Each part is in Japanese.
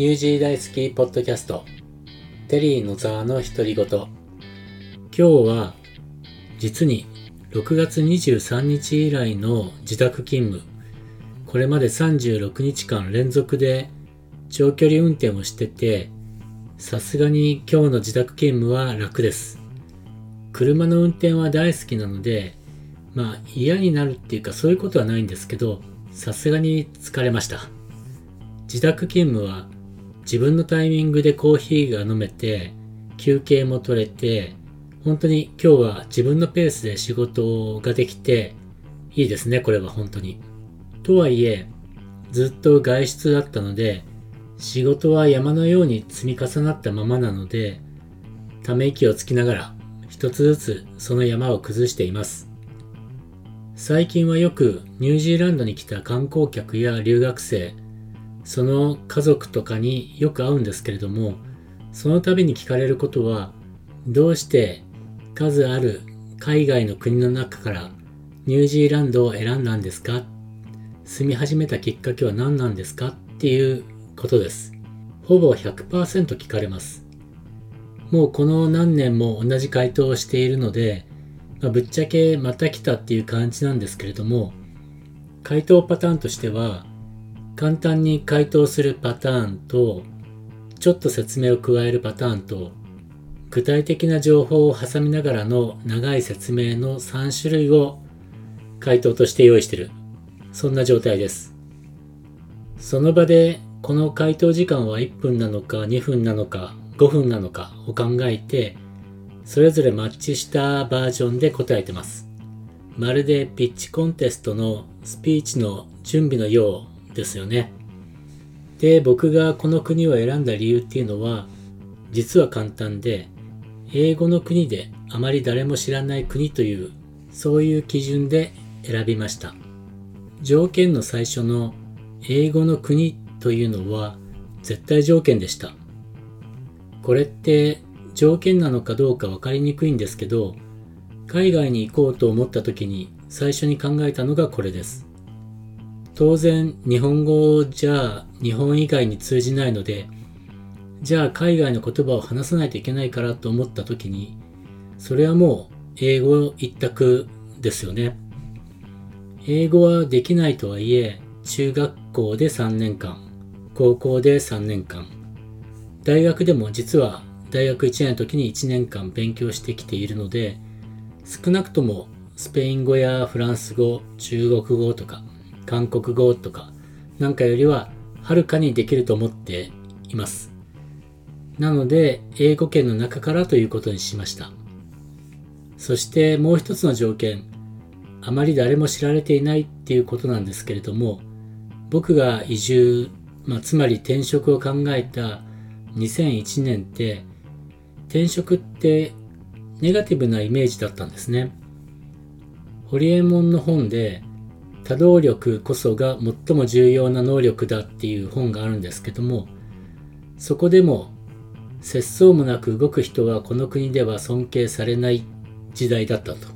ニュージー大好きポッドキャスト、テリーのザーの独り言。今日は、実に6月23日以来の自宅勤務。これまで36日間連続で長距離運転をしてて、さすがに今日の自宅勤務は楽です。車の運転は大好きなので、まあ嫌になるっていうかそういうことはないんですけど、さすがに疲れました。自宅勤務は自分のタイミングでコーヒーが飲めて、休憩も取れて、本当に今日は自分のペースで仕事ができて、いいですね、これは本当に。とはいえ、ずっと外出だったので、仕事は山のように積み重なったままなので、ため息をつきながら、一つずつその山を崩しています。最近はよくニュージーランドに来た観光客や留学生、その家族とかによく会うんですけれども、その度に聞かれることは、どうして数ある海外の国の中からニュージーランドを選んだんですか？住み始めたきっかけは何なんですか？っていうことです。ほぼ100%聞かれます。もうこの何年も同じ回答をしているので、まあ、ぶっちゃけまた来たっていう感じなんですけれども、回答パターンとしては、簡単に回答するパターンと、ちょっと説明を加えるパターンと、具体的な情報を挟みながらの長い説明の3種類を回答として用意してる。そんな状態です。その場でこの回答時間は1分なのか2分なのか5分なのかを考えて、それぞれマッチしたバージョンで答えてます。まるでピッチコンテストのスピーチの準備のようですよね。で、僕がこの国を選んだ理由っていうのは、実は簡単で、英語の国であまり誰も知らない国という、そういう基準で選びました。条件の最初の英語の国というのは絶対条件でした。これって条件なのかどうか分かりにくいんですけど、海外に行こうと思った時に最初に考えたのがこれです。当然日本語じゃ日本以外に通じないのでじゃあ海外の言葉を話さないといけないからと思った時にそれはもう英語一択ですよね。英語はできないとはいえ中学校で3年間高校で3年間大学でも実は大学1年の時に1年間勉強してきているので少なくともスペイン語やフランス語中国語とか韓国語とかなんかよりははるかにできると思っています。なので、英語圏の中からということにしました。そしてもう一つの条件、あまり誰も知られていないっていうことなんですけれども、僕が移住、まあ、つまり転職を考えた2001年って、転職ってネガティブなイメージだったんですね。ホリエモンの本で、多動力こそが最も重要な能力だっていう本があるんですけども、そこでも、節操もなく動く人はこの国では尊敬されない時代だったと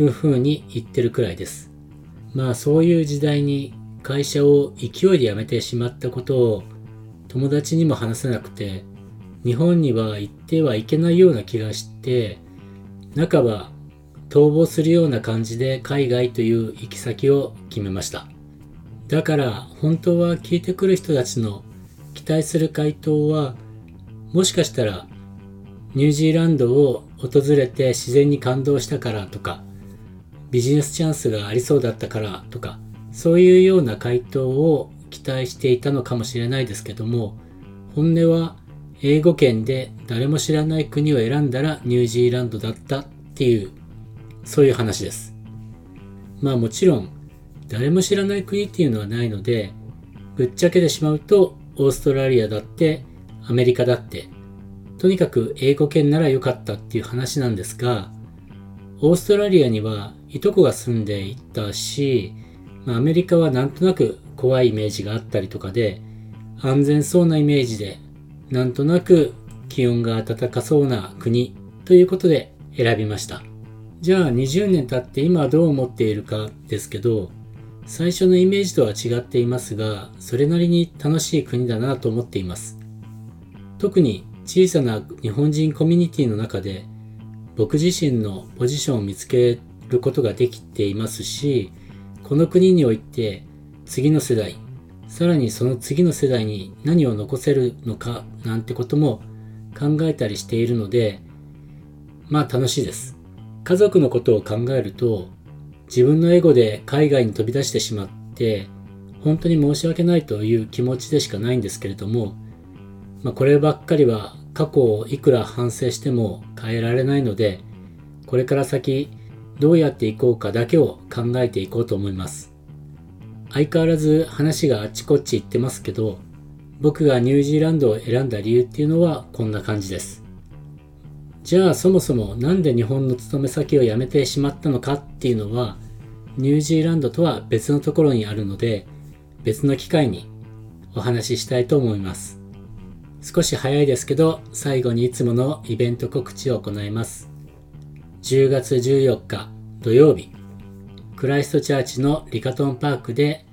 いうふうに言ってるくらいです。まあそういう時代に会社を勢いで辞めてしまったことを友達にも話せなくて、日本には行ってはいけないような気がして、半ば逃亡するような感じで海外という行き先を決めました。だから本当は聞いてくる人たちの期待する回答はもしかしたらニュージーランドを訪れて自然に感動したからとかビジネスチャンスがありそうだったからとかそういうような回答を期待していたのかもしれないですけども本音は英語圏で誰も知らない国を選んだらニュージーランドだったっていうそういう話です。まあもちろん、誰も知らない国っていうのはないので、ぶっちゃけてしまうと、オーストラリアだって、アメリカだって、とにかく英語圏なら良かったっていう話なんですが、オーストラリアにはいとこが住んでいたし、まあ、アメリカはなんとなく怖いイメージがあったりとかで、安全そうなイメージで、なんとなく気温が暖かそうな国ということで選びました。じゃあ20年経って今どう思っているかですけど、最初のイメージとは違っていますが、それなりに楽しい国だなと思っています。特に小さな日本人コミュニティの中で僕自身のポジションを見つけることができていますし、この国において次の世代、さらにその次の世代に何を残せるのかなんてことも考えたりしているので、まあ楽しいです。家族のことを考えると、自分のエゴで海外に飛び出してしまって、本当に申し訳ないという気持ちでしかないんですけれども、まあ、こればっかりは過去をいくら反省しても変えられないので、これから先どうやっていこうかだけを考えていこうと思います。相変わらず話があっちこっち行ってますけど、僕がニュージーランドを選んだ理由っていうのはこんな感じです。じゃあそもそもなんで日本の勤め先を辞めてしまったのかっていうのは、ニュージーランドとは別のところにあるので、別の機会にお話ししたいと思います。少し早いですけど、最後にいつものイベント告知を行います。10月14日土曜日、クライストチャーチのリカトンパークで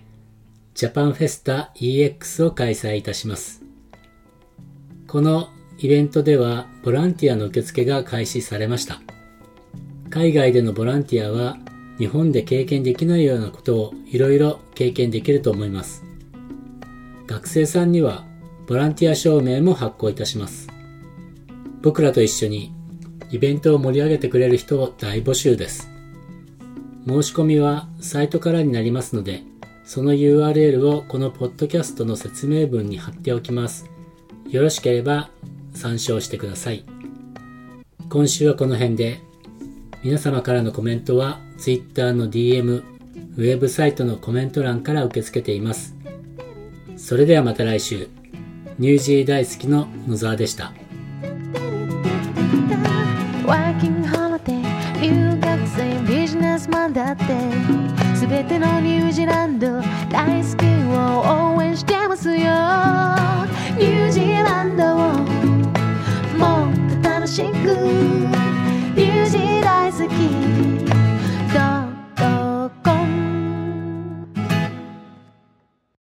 ジャパンフェスタ EX を開催いたします。このイベントではボランティアの受付が開始されました。海外でのボランティアは日本で経験できないようなことをいろいろ経験できると思います。学生さんにはボランティア証明も発行いたします。僕らと一緒にイベントを盛り上げてくれる人を大募集です。申し込みはサイトからになりますので、その URL をこのポッドキャストの説明文に貼っておきます。よろしければ参照してください。今週はこの辺で、皆様からのコメントは Twitter の DM、ウェブサイトのコメント欄から受け付けています。それではまた来週、ニュージー大好きの野沢でした。だって全てのニュージーランド大好きを応援してますよニュージーランドをも